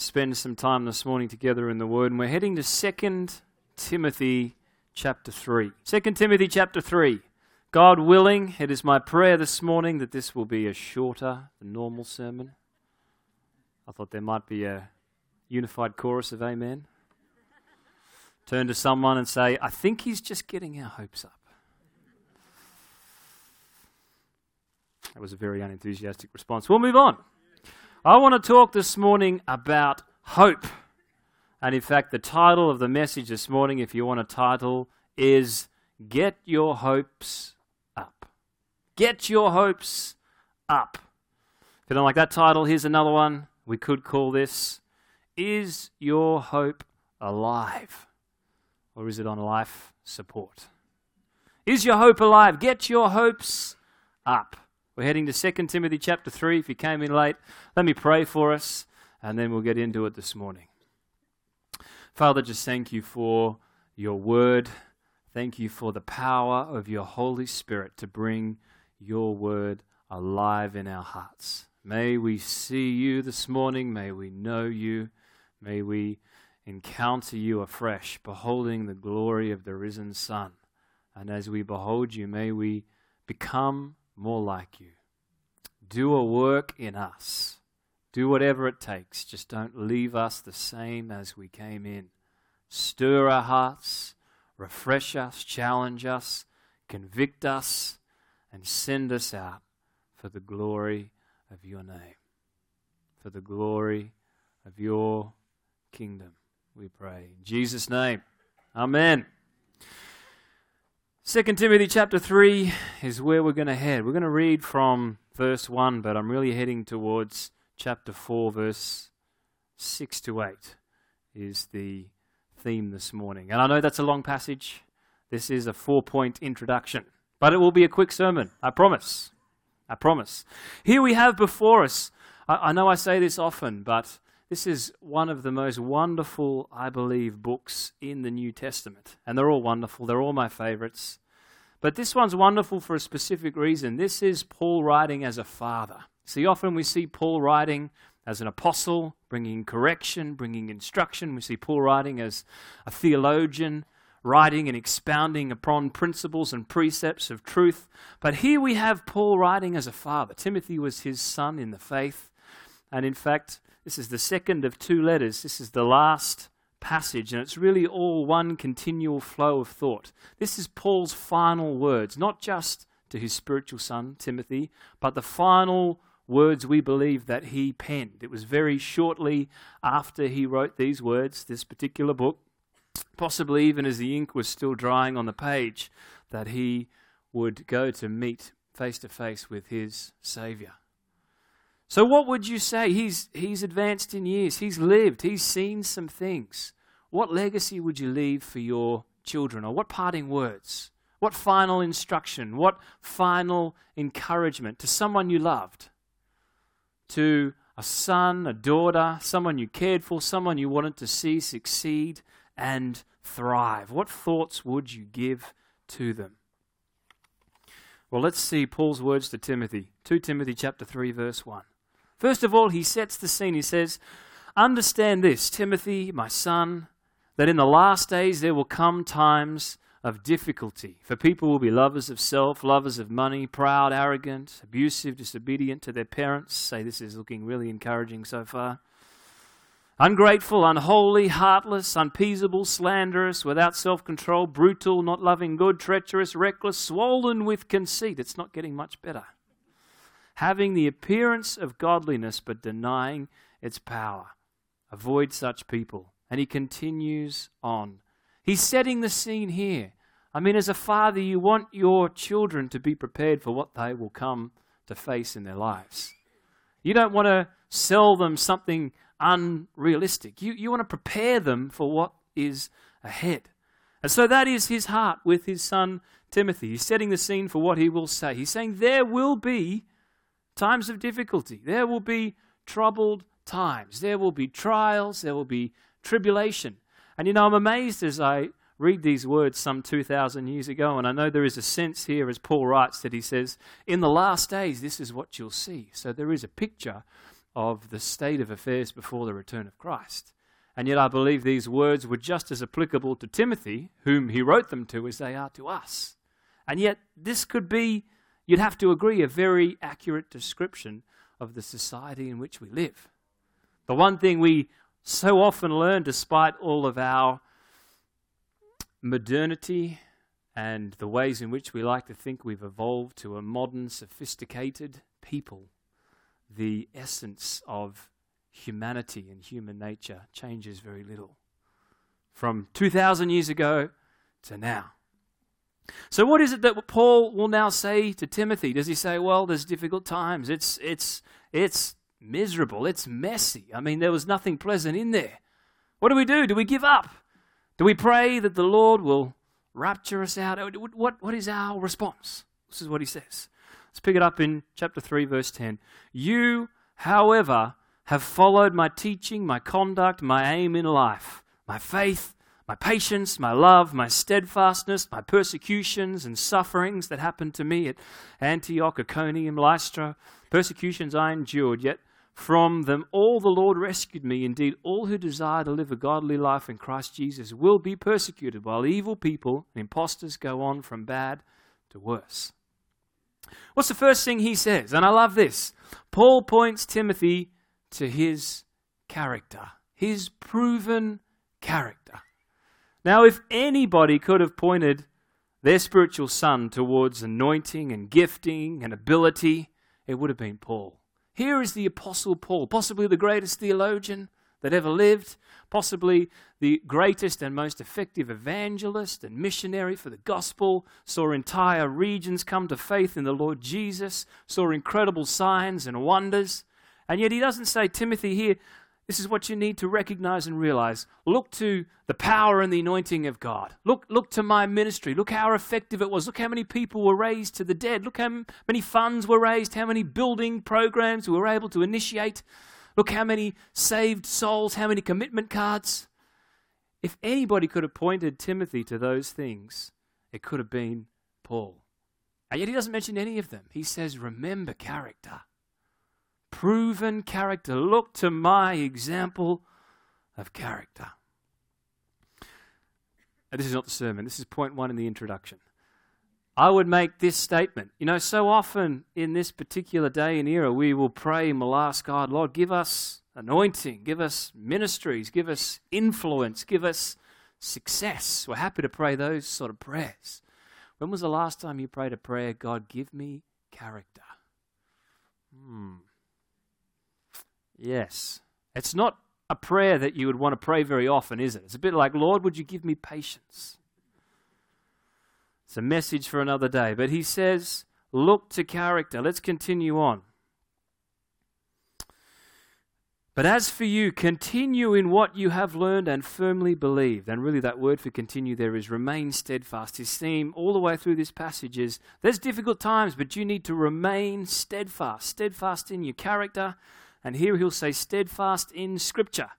spend some time this morning together in the Word, and we're heading to 2 Timothy chapter 3. 2 Timothy chapter 3. God willing, it is my prayer this morning that this will be a shorter than normal sermon. I thought there might be a unified chorus of amen. Turn to someone and say, I think he's just getting our hopes up. That was a very unenthusiastic response. We'll move on. I want to talk this morning about hope. And in fact, the title of the message this morning, if you want a title, is Get Your Hopes Up. Get Your Hopes Up. If you don't like that title, here's another one. We could call this Is Your Hope Alive? Or is it on life support? Is your hope alive? Get your hopes up. We're heading to 2 Timothy chapter 3. If you came in late, let me pray for us, and then we'll get into it this morning. Father, just thank you for your word. Thank you for the power of your Holy Spirit to bring your word alive in our hearts. May we see you this morning. May we know you. May we encounter you afresh, beholding the glory of the risen Son. And as we behold you, may we become more like you. Do a work in us. Do whatever it takes. Just don't leave us the same as we came in. Stir our hearts, refresh us, challenge us, convict us, and send us out for the glory of your name, for the glory of your kingdom, we pray. In Jesus' name, amen. 2 Timothy chapter 3 is where we're going to head. We're going to read from verse 1, but I'm really heading towards chapter 4, verse 6 to 8 is the theme this morning. And I know that's a long passage. This is a four point introduction, but it will be a quick sermon. I promise. I promise. Here we have before us, I, I know I say this often, but this is one of the most wonderful, I believe, books in the New Testament. And they're all wonderful, they're all my favorites. But this one's wonderful for a specific reason. This is Paul writing as a father. See, often we see Paul writing as an apostle, bringing correction, bringing instruction. We see Paul writing as a theologian, writing and expounding upon principles and precepts of truth. But here we have Paul writing as a father. Timothy was his son in the faith. And in fact, this is the second of two letters. This is the last passage, and it's really all one continual flow of thought. This is Paul's final words, not just to his spiritual son, Timothy, but the final words we believe that he penned. It was very shortly after he wrote these words, this particular book, possibly even as the ink was still drying on the page, that he would go to meet face to face with his Savior. So, what would you say? He's, he's advanced in years, he's lived, he's seen some things. What legacy would you leave for your children? Or what parting words? What final instruction? What final encouragement to someone you loved? To a son, a daughter, someone you cared for, someone you wanted to see succeed and thrive? What thoughts would you give to them? Well, let's see Paul's words to Timothy. 2 Timothy chapter 3 verse 1. First of all, he sets the scene. He says, Understand this, Timothy, my son, that in the last days there will come times of difficulty. For people will be lovers of self, lovers of money, proud, arrogant, abusive, disobedient to their parents. Say, this is looking really encouraging so far. Ungrateful, unholy, heartless, unpeaceable, slanderous, without self control, brutal, not loving good, treacherous, reckless, swollen with conceit. It's not getting much better having the appearance of godliness but denying its power. Avoid such people. And he continues on. He's setting the scene here. I mean, as a father, you want your children to be prepared for what they will come to face in their lives. You don't want to sell them something unrealistic. You, you want to prepare them for what is ahead. And so that is his heart with his son Timothy. He's setting the scene for what he will say. He's saying there will be times of difficulty. There will be troubled times. There will be trials. There will be tribulation. And you know, I'm amazed as I read these words some 2,000 years ago, and I know there is a sense here, as Paul writes, that he says, In the last days, this is what you'll see. So there is a picture of the state of affairs before the return of Christ. And yet, I believe these words were just as applicable to Timothy, whom he wrote them to, as they are to us. And yet, this could be, you'd have to agree, a very accurate description of the society in which we live. The one thing we so often learn, despite all of our modernity and the ways in which we like to think we've evolved to a modern, sophisticated people, the essence of humanity and human nature changes very little. From 2,000 years ago to now. So, what is it that Paul will now say to Timothy? Does he say, well, there's difficult times? It's, it's, it's miserable. It's messy. I mean, there was nothing pleasant in there. What do we do? Do we give up? Do we pray that the Lord will rapture us out? What, what is our response? This is what he says. Let's pick it up in chapter 3, verse 10. You, however, have followed my teaching, my conduct, my aim in life, my faith, my patience, my love, my steadfastness, my persecutions and sufferings that happened to me at Antioch, Iconium, Lystra, persecutions I endured, yet from them all the Lord rescued me. Indeed, all who desire to live a godly life in Christ Jesus will be persecuted, while evil people and impostors go on from bad to worse. What's the first thing he says? And I love this. Paul points Timothy to his character, his proven character. Now, if anybody could have pointed their spiritual son towards anointing and gifting and ability, it would have been Paul. Here is the Apostle Paul, possibly the greatest theologian that ever lived, possibly the greatest and most effective evangelist and missionary for the gospel, saw entire regions come to faith in the Lord Jesus, saw incredible signs and wonders. And yet he doesn't say, Timothy, here, this is what you need to recognize and realize. Look to the power and the anointing of God. Look, look to my ministry. Look how effective it was. Look how many people were raised to the dead. Look how many funds were raised, how many building programs we were able to initiate. Look how many saved souls, how many commitment cards. If anybody could have pointed Timothy to those things, it could have been Paul. And yet he doesn't mention any of them. He says, Remember character proven character. Look to my example of character. this is not the sermon, this is point one in the introduction. I would make this statement. You know, so often in this particular day and era, we will pray and we'll ask God, Lord, give us anointing, give us ministries, give us influence, give us success. We're happy to pray those sort of prayers. When was the last time you prayed a prayer, God, give me character? Hmm. Yes. It's not a prayer that you would want to pray very often, is it? It's a bit like, Lord, would you give me patience? It's a message for another day. But he says, look to character. Let's continue on. But as for you, continue in what you have learned and firmly believed. And really, that word for continue there is remain steadfast. His theme all the way through this passage is there's difficult times, but you need to remain steadfast. Steadfast in your character, and here he'll say, steadfast in Scripture.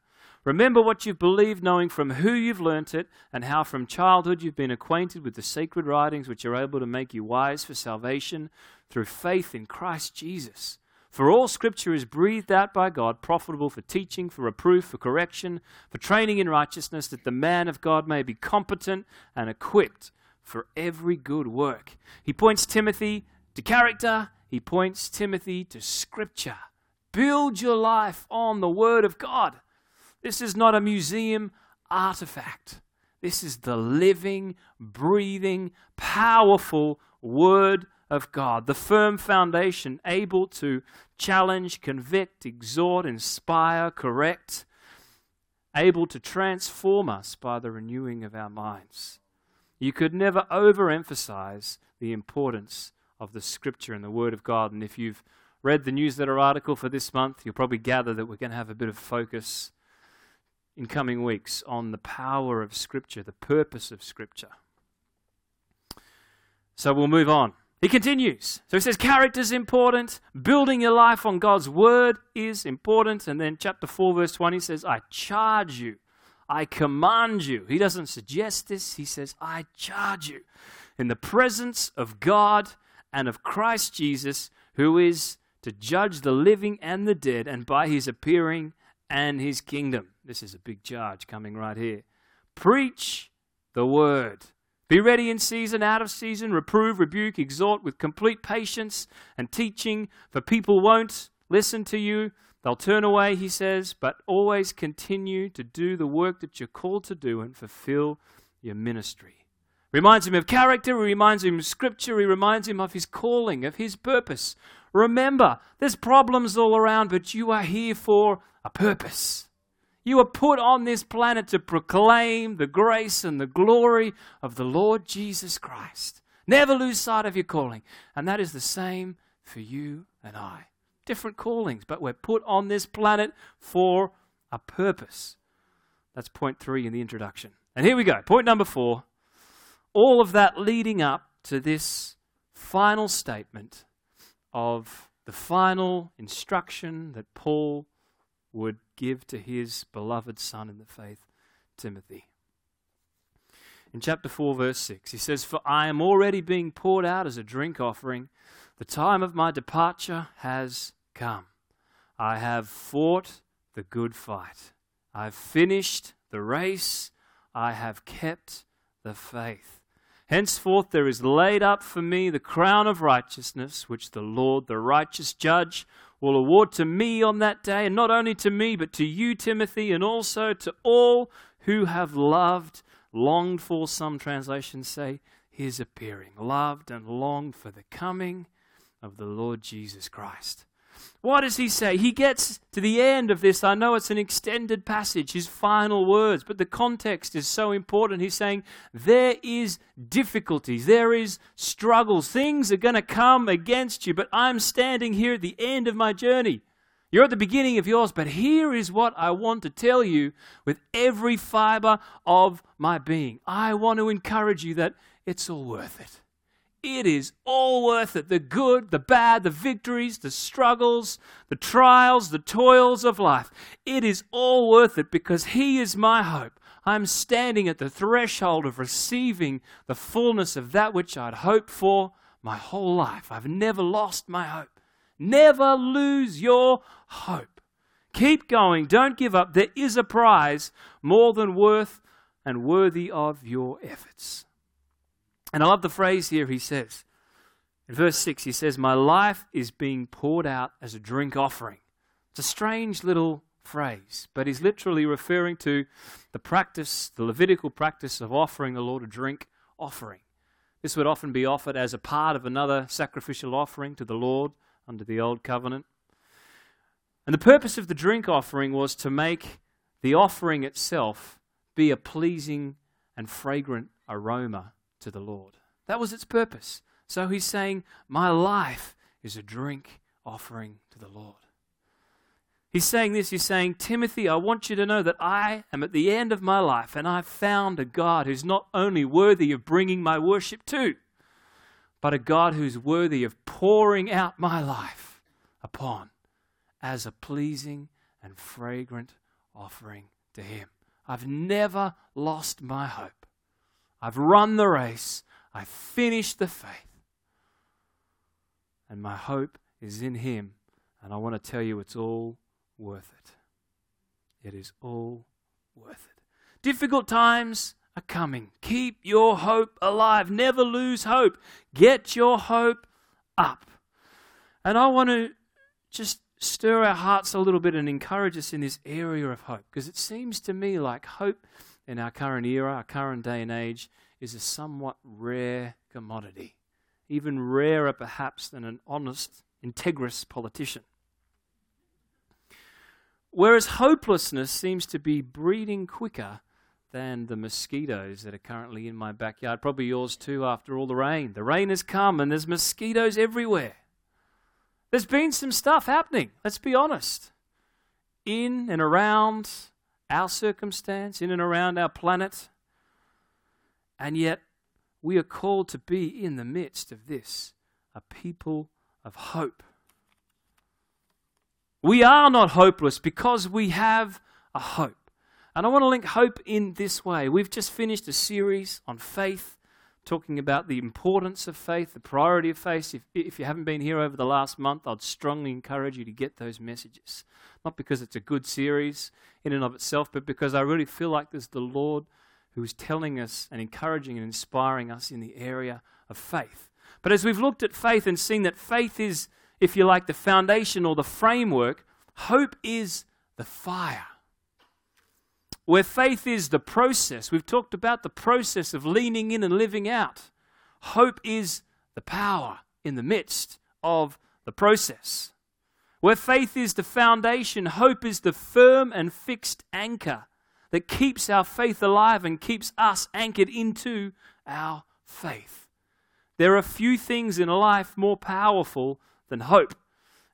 Remember what you've believed, knowing from who you've learnt it, and how from childhood you've been acquainted with the sacred writings which are able to make you wise for salvation through faith in Christ Jesus. For all Scripture is breathed out by God, profitable for teaching, for reproof, for correction, for training in righteousness, that the man of God may be competent and equipped for every good work. He points Timothy to character, he points Timothy to Scripture. Build your life on the Word of God. This is not a museum artifact. This is the living, breathing, powerful Word of God, the firm foundation able to challenge, convict, exhort, inspire, correct, able to transform us by the renewing of our minds. You could never overemphasize the importance of the Scripture and the Word of God. And if you've read the newsletter article for this month, you'll probably gather that we're going to have a bit of focus in coming weeks on the power of Scripture, the purpose of Scripture. So we'll move on. He continues. So he says, character is important. Building your life on God's word is important. And then, chapter 4, verse 1, he says, I charge you. I command you. He doesn't suggest this. He says, I charge you. In the presence of God and of Christ Jesus, who is to judge the living and the dead, and by his appearing and his kingdom. This is a big charge coming right here. Preach the word. Be ready in season, out of season, reprove, rebuke, exhort with complete patience and teaching, for people won't listen to you. They'll turn away, he says, but always continue to do the work that you're called to do and fulfill your ministry. Reminds him of character, he reminds him of scripture, he reminds him of his calling, of his purpose. Remember, there's problems all around, but you are here for a purpose. You are put on this planet to proclaim the grace and the glory of the Lord Jesus Christ. Never lose sight of your calling. And that is the same for you and I. Different callings, but we're put on this planet for a purpose. That's point three in the introduction. And here we go. Point number four. All of that leading up to this final statement of the final instruction that Paul would give to his beloved son in the faith, Timothy. In chapter 4, verse 6, he says, For I am already being poured out as a drink offering. The time of my departure has come. I have fought the good fight. I've finished the race. I have kept the faith. Henceforth there is laid up for me the crown of righteousness, which the Lord, the righteous judge, will award to me on that day, and not only to me, but to you, Timothy, and also to all who have loved, longed for, some translations say, his appearing, loved and longed for the coming of the Lord Jesus Christ. What does he say? He gets to the end of this. I know it's an extended passage, his final words, but the context is so important. He's saying there is difficulties, there is struggles, things are going to come against you, but I'm standing here at the end of my journey. You're at the beginning of yours, but here is what I want to tell you with every fiber of my being. I want to encourage you that it's all worth it. It is all worth it. The good, the bad, the victories, the struggles, the trials, the toils of life. It is all worth it because He is my hope. I'm standing at the threshold of receiving the fullness of that which I'd hoped for my whole life. I've never lost my hope. Never lose your hope. Keep going. Don't give up. There is a prize more than worth and worthy of your efforts. And I love the phrase here he says. In verse 6, he says, My life is being poured out as a drink offering. It's a strange little phrase, but he's literally referring to the practice, the Levitical practice of offering the Lord a drink offering. This would often be offered as a part of another sacrificial offering to the Lord under the Old Covenant. And the purpose of the drink offering was to make the offering itself be a pleasing and fragrant aroma to the Lord. That was its purpose. So he's saying, My life is a drink offering to the Lord. He's saying this, he's saying, Timothy, I want you to know that I am at the end of my life and I've found a God who's not only worthy of bringing my worship to, but a God who's worthy of pouring out my life upon as a pleasing and fragrant offering to Him. I've never lost my hope. I've run the race. I've finished the faith. And my hope is in Him. And I want to tell you it's all worth it. It is all worth it. Difficult times are coming. Keep your hope alive. Never lose hope. Get your hope up. And I want to just stir our hearts a little bit and encourage us in this area of hope because it seems to me like hope in our current era, our current day and age, is a somewhat rare commodity, even rarer perhaps than an honest, integrous politician. Whereas hopelessness seems to be breeding quicker than the mosquitoes that are currently in my backyard. Probably yours too, after all the rain. The rain has come and there's mosquitoes everywhere. There's been some stuff happening, let's be honest, in and around our circumstance, in and around our planet. And yet, we are called to be in the midst of this, a people of hope. We are not hopeless because we have a hope. And I want to link hope in this way. We've just finished a series on faith, talking about the importance of faith, the priority of faith. If, if you haven't been here over the last month, I'd strongly encourage you to get those messages. Not because it's a good series in and of itself, but because I really feel like there's the Lord who is telling us and encouraging and inspiring us in the area of faith. But as we've looked at faith and seen that faith is, if you like, the foundation or the framework, hope is the fire. Where faith is the process, we've talked about the process of leaning in and living out. Hope is the power in the midst of the process. Where faith is the foundation, hope is the firm and fixed anchor that keeps our faith alive and keeps us anchored into our faith. There are few things in life more powerful than hope.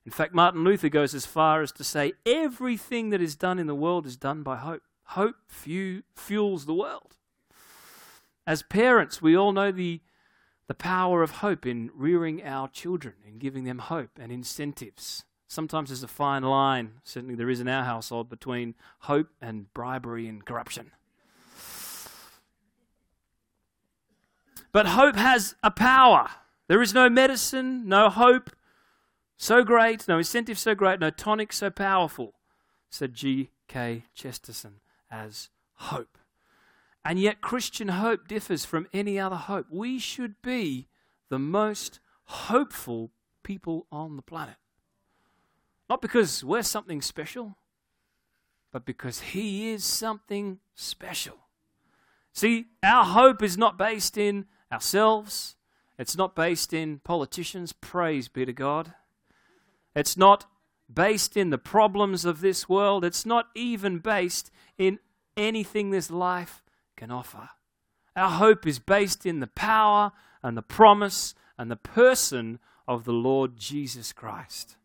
In fact, Martin Luther goes as far as to say everything that is done in the world is done by hope. Hope fuels the world. As parents, we all know the, the power of hope in rearing our children and giving them hope and incentives. Sometimes there's a fine line, certainly there is in our household, between hope and bribery and corruption. But hope has a power. There is no medicine, no hope so great, no incentive so great, no tonic so powerful, said G.K. Chesterton, as hope. And yet, Christian hope differs from any other hope. We should be the most hopeful people on the planet. Not because we're something special, but because He is something special. See, our hope is not based in ourselves, it's not based in politicians. Praise be to God. It's not based in the problems of this world. It's not even based in anything this life can offer. Our hope is based in the power and the promise and the person of the Lord Jesus Christ.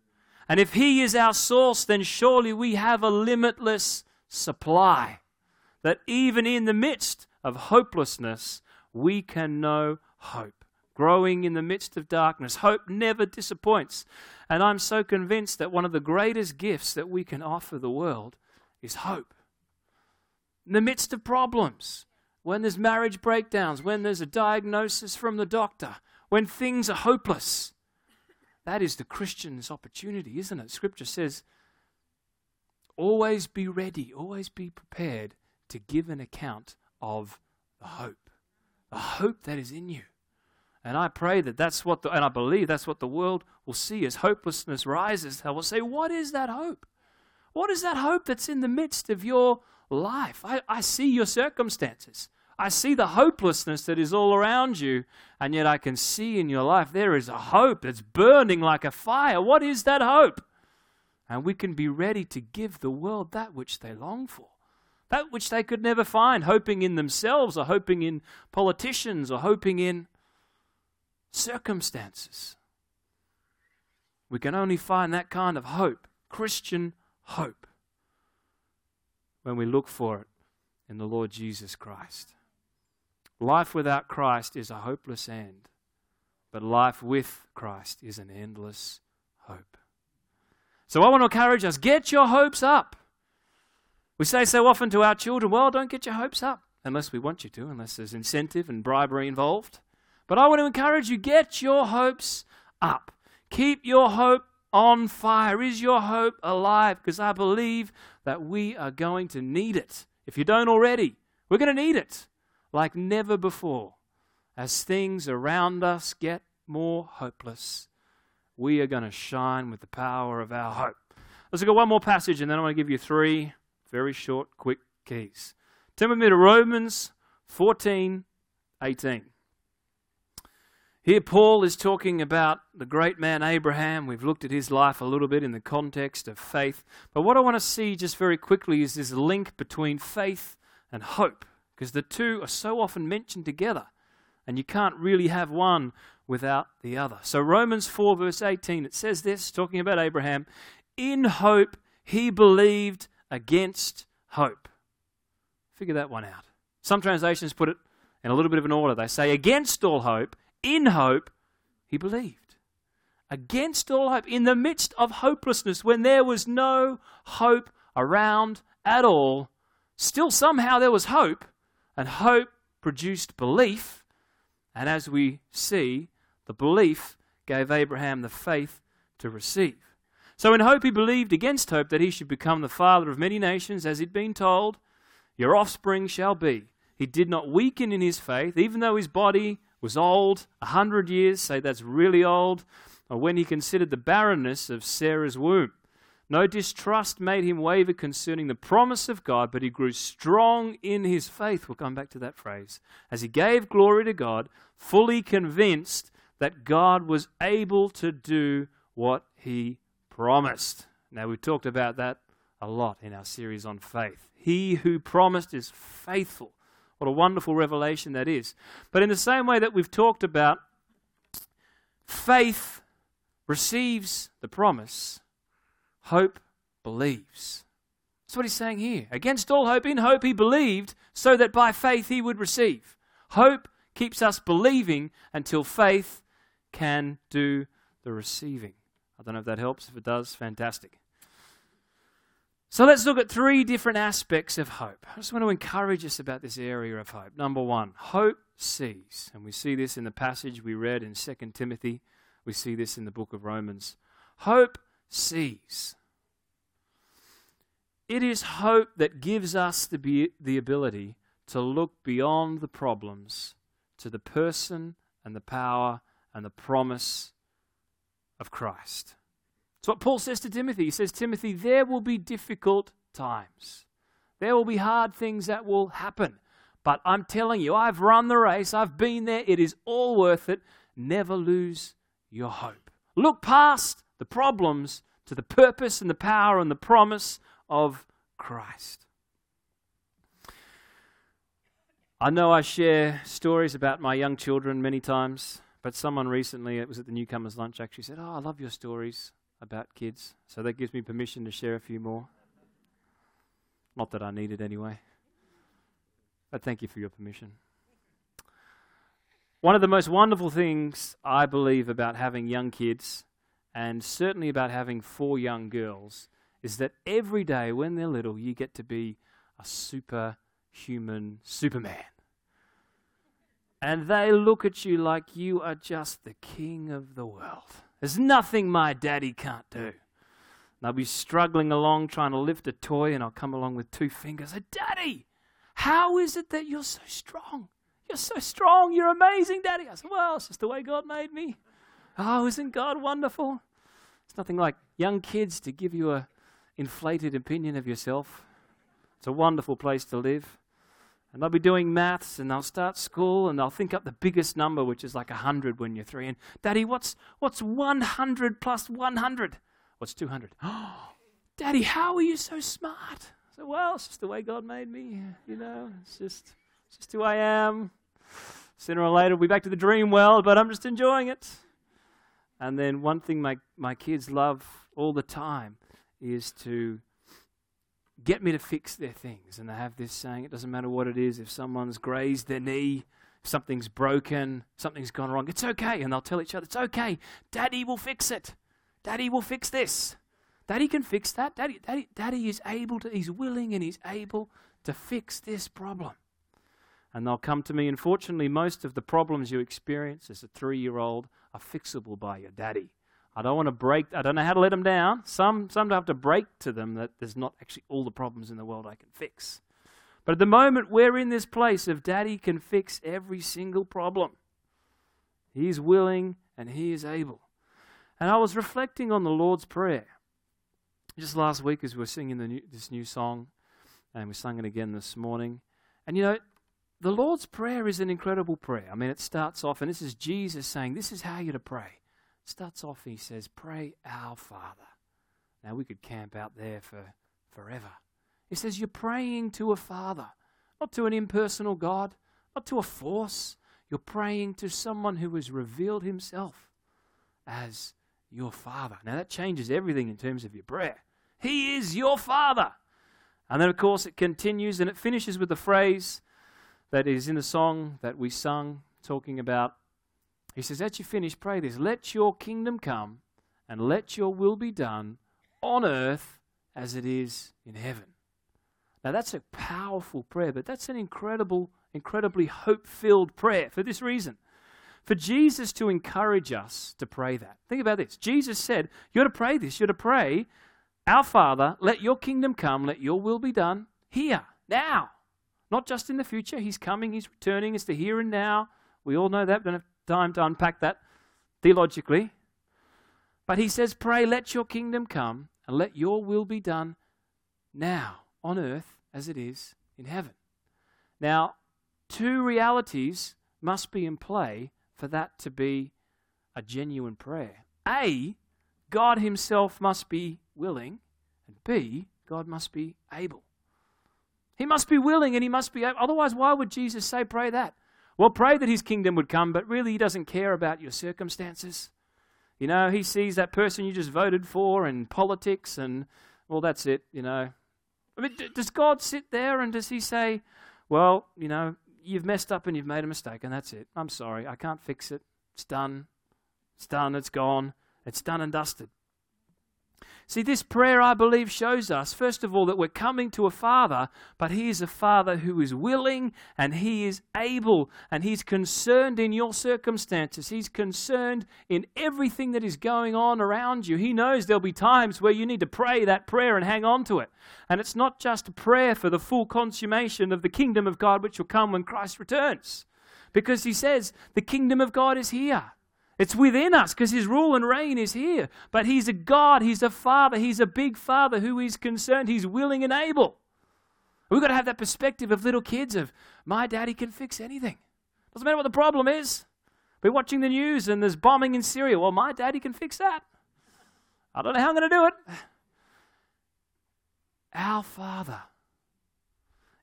And if He is our source, then surely we have a limitless supply. That even in the midst of hopelessness, we can know hope. Growing in the midst of darkness, hope never disappoints. And I'm so convinced that one of the greatest gifts that we can offer the world is hope. In the midst of problems, when there's marriage breakdowns, when there's a diagnosis from the doctor, when things are hopeless, that is the Christian's opportunity, isn't it? Scripture says, always be ready, always be prepared to give an account of the hope, the hope that is in you. And I pray that that's what, the, and I believe that's what the world will see as hopelessness rises. They will say, What is that hope? What is that hope that's in the midst of your life? I, I see your circumstances. I see the hopelessness that is all around you, and yet I can see in your life there is a hope that's burning like a fire. What is that hope? And we can be ready to give the world that which they long for, that which they could never find, hoping in themselves, or hoping in politicians, or hoping in circumstances. We can only find that kind of hope, Christian hope, when we look for it in the Lord Jesus Christ. Life without Christ is a hopeless end, but life with Christ is an endless hope. So I want to encourage us get your hopes up. We say so often to our children, well, don't get your hopes up unless we want you to, unless there's incentive and bribery involved. But I want to encourage you get your hopes up. Keep your hope on fire. Is your hope alive? Because I believe that we are going to need it. If you don't already, we're going to need it like never before. As things around us get more hopeless, we are going to shine with the power of our hope. Let's look at one more passage, and then I want to give you three very short, quick keys. Turn with me to Romans 14 18. Here, Paul is talking about the great man Abraham. We've looked at his life a little bit in the context of faith. But what I want to see just very quickly is this link between faith and hope, because the two are so often mentioned together, and you can't really have one without the other. So, Romans 4, verse 18, it says this, talking about Abraham In hope he believed against hope. Figure that one out. Some translations put it in a little bit of an order. They say, Against all hope in hope, he believed. Against all hope, in the midst of hopelessness, when there was no hope around at all, still somehow there was hope, and hope produced belief, And as we see, the belief gave Abraham the faith to receive. So in hope he believed against hope that he should become the father of many nations, as he'd been told, Your offspring shall be. He did not weaken in his faith, even though his body was old, a hundred years, say that's really old, or when he considered the barrenness of Sarah's womb. No distrust made him waver concerning the promise of God, but he grew strong in his faith. We'll come back to that phrase. As he gave glory to God, fully convinced that God was able to do what he promised. Now, we've talked about that a lot in our series on faith. He who promised is faithful. What a wonderful revelation that is. But in the same way that we've talked about, faith receives the promise Hope believes. That's what he's saying here. Against all hope, in hope he believed, so that by faith he would receive. Hope keeps us believing until faith can do the receiving. I don't know if that helps. If it does, fantastic. So let's look at three different aspects of hope. I just want to encourage us about this area of hope. Number one, hope sees. And we see this in the passage we read in 2 Timothy. We see this in the book of Romans. Hope sees. It is hope that gives us the, be- the ability to look beyond the problems to the person and the power and the promise of Christ. It's what Paul says to Timothy. He says, Timothy, there will be difficult times. There will be hard things that will happen. But I'm telling you, I've run the race. I've been there. It is all worth it. Never lose your hope. Look past the problems to the purpose and the power and the promise of Christ. I know I share stories about my young children many times, but someone recently, it was at the newcomers' lunch, actually said, Oh, I love your stories about kids. So that gives me permission to share a few more. Not that I need it anyway. But thank you for your permission. One of the most wonderful things I believe about having young kids and certainly about having four young girls, is that every day when they're little, you get to be a superhuman Superman. And they look at you like you are just the king of the world. There's nothing my daddy can't do. They'll be struggling along trying to lift a toy, and I'll come along with two fingers. Daddy, how is it that you're so strong? You're so strong. You're amazing, Daddy. I said, Well, it's just the way God made me. Oh, isn't God wonderful? It's nothing like young kids to give you a inflated opinion of yourself. It's a wonderful place to live. And they'll be doing maths and they'll start school and they'll think up the biggest number, which is like 100 when you're three. And, Daddy, what's, what's 100 plus 100? What's 200? Oh, Daddy, how are you so smart? I said, Well, it's just the way God made me. You know, it's just, it's just who I am. Sooner or later, we'll be back to the dream world, but I'm just enjoying it. And then one thing my, my kids love all the time is to get me to fix their things. And they have this saying, it doesn't matter what it is, if someone's grazed their knee, something's broken, something's gone wrong, it's okay. And they'll tell each other, it's okay. Daddy will fix it. Daddy will fix this. Daddy can fix that. Daddy, Daddy, Daddy is able to, he's willing and he's able to fix this problem. And they'll come to me. Unfortunately, most of the problems you experience as a three year old are fixable by your daddy. I don't want to break, I don't know how to let them down. Some, some have to break to them that there's not actually all the problems in the world I can fix. But at the moment, we're in this place of daddy can fix every single problem. He's willing and he is able. And I was reflecting on the Lord's Prayer just last week as we were singing new, this new song, and we sang it again this morning. And you know, the Lord's Prayer is an incredible prayer. I mean, it starts off, and this is Jesus saying, This is how you're to pray. Starts off, he says, Pray our Father. Now, we could camp out there for forever. He says, You're praying to a Father, not to an impersonal God, not to a force. You're praying to someone who has revealed himself as your Father. Now, that changes everything in terms of your prayer. He is your Father. And then, of course, it continues and it finishes with the phrase, that is in the song that we sung, talking about. He says, As you finish, pray this let your kingdom come and let your will be done on earth as it is in heaven. Now, that's a powerful prayer, but that's an incredible, incredibly hope filled prayer for this reason. for Jesus to encourage us to pray that. Think about this. Jesus said, You're to pray this. You're to pray, Our Father, let your kingdom come, let your will be done here, now. Not just in the future. He's coming, He's returning. It's the here and now. We all know that. Don't have time to unpack that theologically. But He says, Pray, let your kingdom come, and let your will be done now on earth as it is in heaven. Now, two realities must be in play for that to be a genuine prayer. A, God Himself must be willing, and B, God must be able. He must be willing and He must be able. Otherwise, why would Jesus say, pray that? Well, pray that His kingdom would come, but really He doesn't care about your circumstances. You know, He sees that person you just voted for in politics, and, well, that's it, you know. I mean, does God sit there and does He say, well, you know, you've messed up and you've made a mistake, and that's it. I'm sorry. I can't fix it. It's done. It's done. It's gone. It's done and dusted. See, this prayer, I believe, shows us, first of all, that we're coming to a Father, but He is a Father who is willing and He is able and He's concerned in your circumstances. He's concerned in everything that is going on around you. He knows there'll be times where you need to pray that prayer and hang on to it. And it's not just a prayer for the full consummation of the kingdom of God which will come when Christ returns. Because He says, the kingdom of God is here. It's within us because His rule and reign is here. But He's a God, He's a Father, He's a big Father who is concerned, He's willing and able. We've got to have that perspective of little kids of, my daddy can fix anything. Doesn't matter what the problem is. We're watching the news and there's bombing in Syria. Well, my daddy can fix that. I don't know how I'm going to do it. Our Father.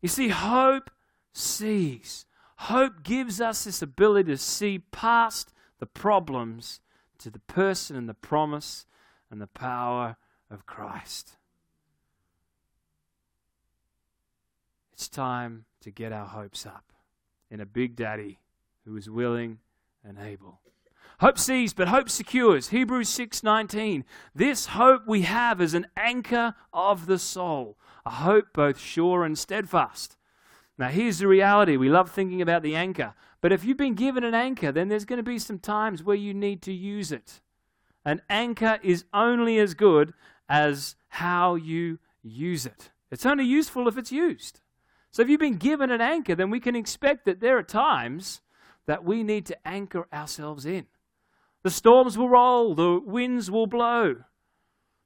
You see, hope sees. Hope gives us this ability to see past the problems to the person and the promise and the power of Christ. It's time to get our hopes up in a big daddy who is willing and able. Hope sees, but hope secures. Hebrews 6:19. This hope we have is an anchor of the soul, a hope both sure and steadfast. Now here's the reality. We love thinking about the anchor. But if you've been given an anchor, then there's going to be some times where you need to use it. An anchor is only as good as how you use it. It's only useful if it's used. So if you've been given an anchor, then we can expect that there are times that we need to anchor ourselves in. The storms will roll, the winds will blow,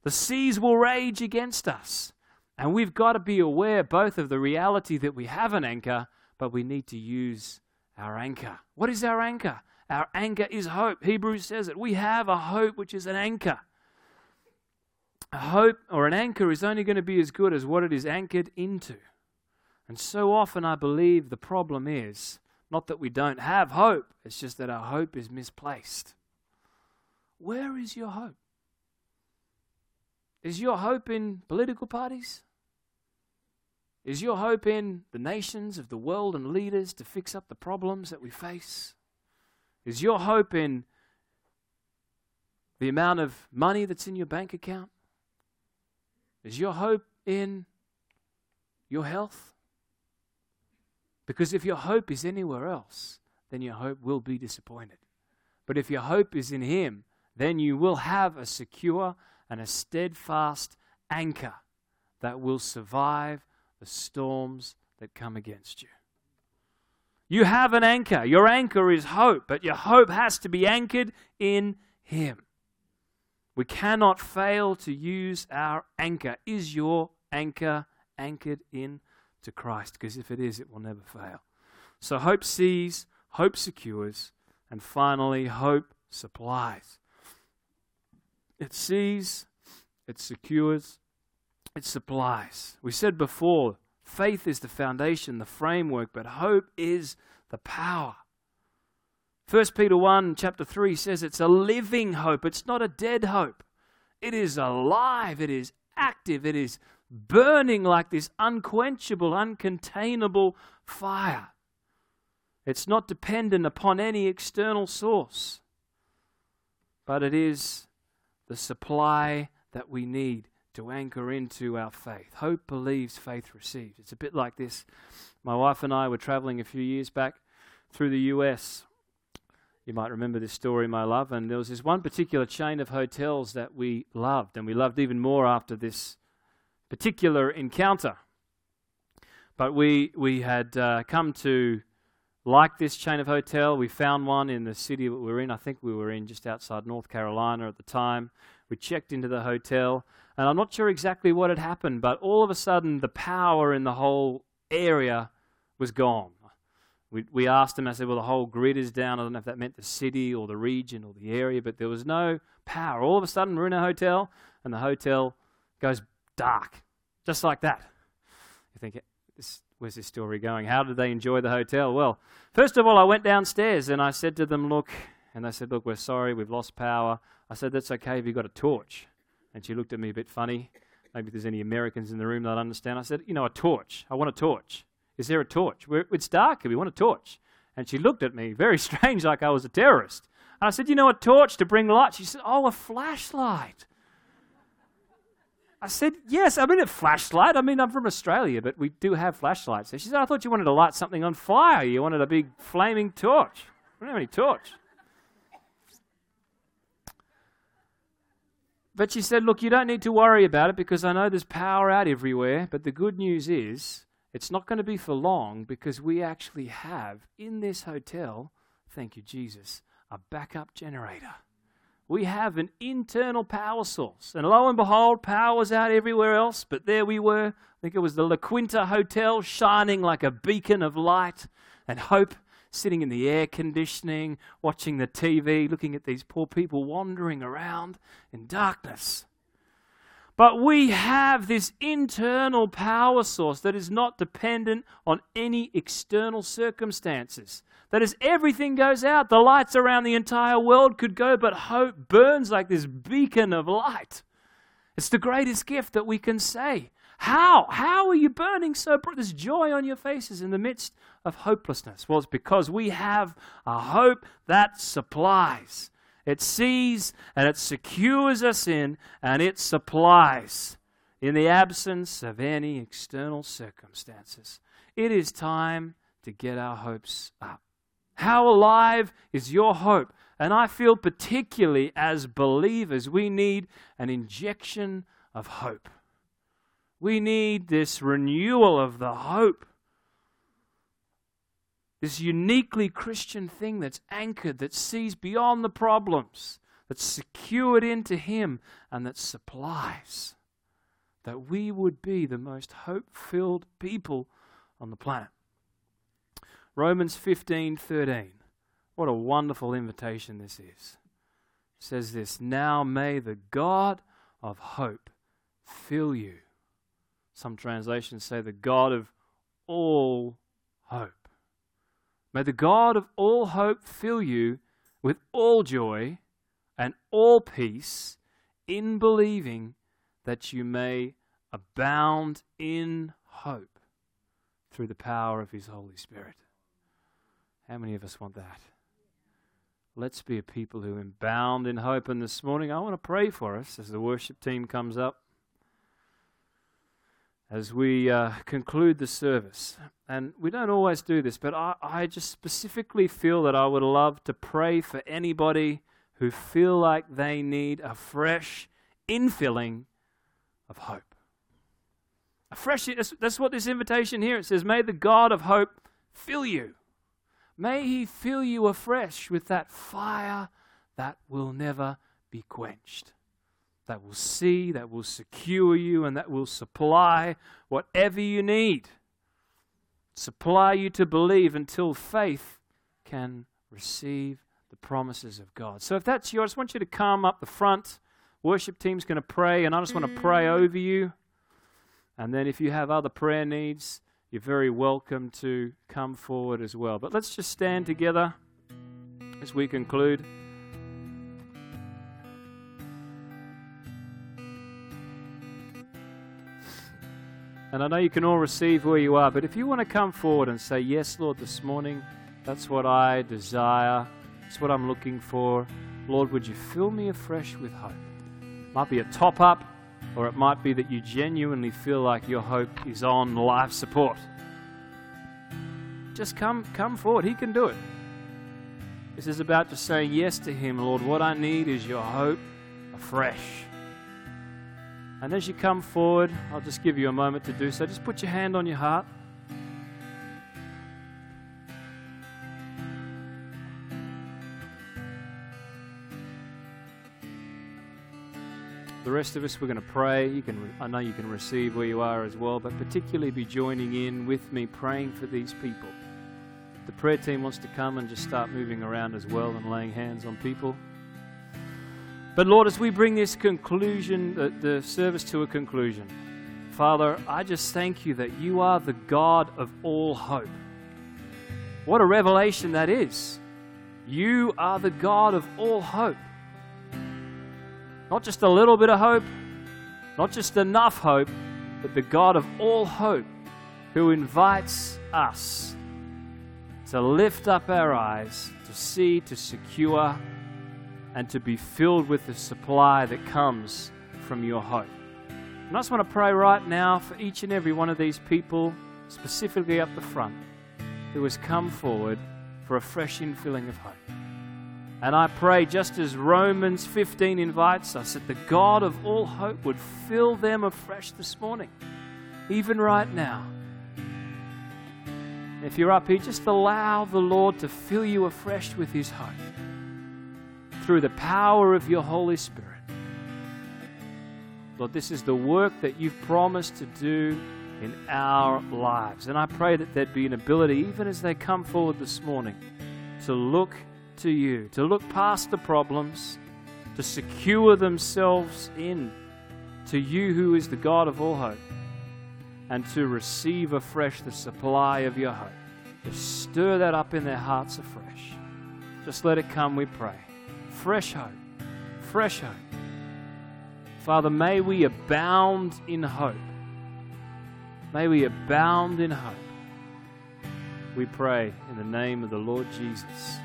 the seas will rage against us. And we've got to be aware both of the reality that we have an anchor, but we need to use our anchor. What is our anchor? Our anchor is hope. Hebrews says it. We have a hope which is an anchor. A hope or an anchor is only going to be as good as what it is anchored into. And so often I believe the problem is not that we don't have hope, it's just that our hope is misplaced. Where is your hope? Is your hope in political parties? Is your hope in the nations of the world and leaders to fix up the problems that we face? Is your hope in the amount of money that's in your bank account? Is your hope in your health? Because if your hope is anywhere else, then your hope will be disappointed. But if your hope is in Him, then you will have a secure and a steadfast anchor that will survive the storms that come against you. You have an anchor. Your anchor is hope, but your hope has to be anchored in Him. We cannot fail to use our anchor. Is your anchor anchored in to Christ? Because if it is, it will never fail. So hope sees, hope secures, and finally, hope supplies. It sees, it secures, it supplies. We said before, faith is the foundation, the framework, but hope is the power. 1 Peter 1, chapter 3 says it's a living hope, it's not a dead hope. It is alive, it is active, it is burning like this unquenchable, uncontainable fire. It's not dependent upon any external source, but it is the supply that we need to anchor into our faith. Hope believes, faith receives. It's a bit like this. My wife and I were traveling a few years back through the US You might remember this story, my love. And there was this one particular chain of hotels that we loved, and we loved even more after this particular encounter. But we, we had uh, come to like this chain of hotel. We found one in the city that we were in. I think we were in just outside North Carolina at the time. We checked into the hotel, and I'm not sure exactly what had happened, but all of a sudden the power in the whole area was gone. We, we asked them, I said, well, the whole grid is down. I don't know if that meant the city or the region or the area, but there was no power. All of a sudden, we're in a hotel, and the hotel goes dark, just like that. You think, where's this story going? How did they enjoy the hotel? Well, first of all, I went downstairs and I said to them, look, and they said, look, we're sorry, we've lost power. I said, that's okay, have you got a torch? And she looked at me a bit funny. Maybe there's any Americans in the room that understand. I said, you know, a torch. I want a torch. Is there a torch? We're, it's dark. We want a torch. And she looked at me very strange, like I was a terrorist. And I said, You know, a torch to bring light. She said, Oh, a flashlight. I said, Yes, I mean a flashlight. I mean, I'm from Australia, but we do have flashlights. she said, I thought you wanted to light something on fire. You wanted a big flaming torch. We don't have any torch. But she said, Look, you don't need to worry about it because I know there's power out everywhere. But the good news is, it's not going to be for long because we actually have in this hotel, thank you, Jesus, a backup generator. We have an internal power source. And lo and behold, power was out everywhere else, but there we were. I think it was the La Quinta Hotel shining like a beacon of light and hope sitting in the air conditioning, watching the TV, looking at these poor people wandering around in darkness. But we have this internal power source that is not dependent on any external circumstances. That as everything goes out, the lights around the entire world could go, but hope burns like this beacon of light. It's the greatest gift that we can say. How? How are you burning so bright? There's joy on your faces in the midst of hopelessness. Well, it's because we have a hope that supplies. It sees and it secures us in and it supplies in the absence of any external circumstances. It is time to get our hopes up. How alive is your hope? And I feel particularly as believers, we need an injection of hope. We need this renewal of the hope. This uniquely Christian thing that's anchored, that sees beyond the problems, that's secured into Him, and that supplies. That we would be the most hope filled people on the planet. Romans 15 13. What a wonderful invitation this is. It says this Now may the God of hope fill you some translations say the God of all hope. May the God of all hope fill you with all joy and all peace in believing that you may abound in hope through the power of His Holy Spirit. How many of us want that? Let's be a people who abound in hope. And this morning, I want to pray for us as the worship team comes up as we uh, conclude the service. And we don't always do this, but I, I just specifically feel that I would love to pray for anybody who feel like they need a fresh infilling of hope. A fresh, that's, that's what this invitation here, it says, may the God of hope fill you. May he fill you afresh with that fire that will never be quenched that will see, that will secure you, and that will supply whatever you need. Supply you to believe until faith can receive the promises of God. So if that's you, I just want you to come up the front. Worship team's going to pray, and I just want to pray mm. over you. And then if you have other prayer needs, you're very welcome to come forward as well. But let's just stand together as we conclude. And I know you can all receive where you are, but if you want to come forward and say, Yes, Lord, this morning, that's what I desire, that's what I'm looking for. Lord, would you fill me afresh with hope? Might be a top up, or it might be that you genuinely feel like your hope is on life support. Just come, come forward. He can do it. This is about just saying yes to Him, Lord. What I need is your hope afresh. And as you come forward, I'll just give you a moment to do so. Just put your hand on your heart. The rest of us, we're going to pray. You can, I know you can receive where you are as well, but particularly be joining in with me praying for these people. The prayer team wants to come and just start moving around as well and laying hands on people. But Lord, as we bring this conclusion, the, the service to a conclusion, Father, I just thank you that you are the God of all hope. What a revelation that is. You are the God of all hope. Not just a little bit of hope, not just enough hope, but the God of all hope who invites us to lift up our eyes, to see, to secure, and to be filled with the supply that comes from your hope. And I just want to pray right now for each and every one of these people, specifically up the front, who has come forward for a fresh infilling of hope. And I pray, just as Romans 15 invites us, that the God of all hope would fill them afresh this morning, even right now. If you're up here, just allow the Lord to fill you afresh with His hope through the power of your Holy Spirit. Lord, this is the work that you've promised to do in our lives. And I pray that there'd be an ability, even as they come forward this morning, to look to you, to look past the problems, to secure themselves in to you who is the God of all hope, and to receive afresh the supply of your hope. Just stir that up in their hearts afresh. Just let it come, we pray. Fresh hope, fresh hope. Father, may we abound in hope. May we abound in hope. We pray in the name of the Lord Jesus.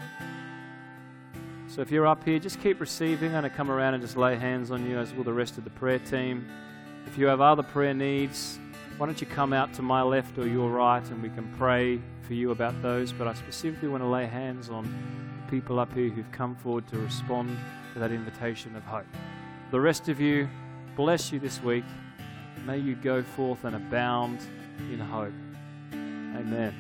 So if you're up here, just keep receiving. I'm going to come around and just lay hands on you, as will the rest of the prayer team. If you have other prayer needs, why don't you come out to my left or your right and we can pray for you about those. But I specifically want to lay hands on the people up here who've come forward to respond to that invitation of hope. The rest of you, bless you this week. May you go forth and abound in hope. Amen.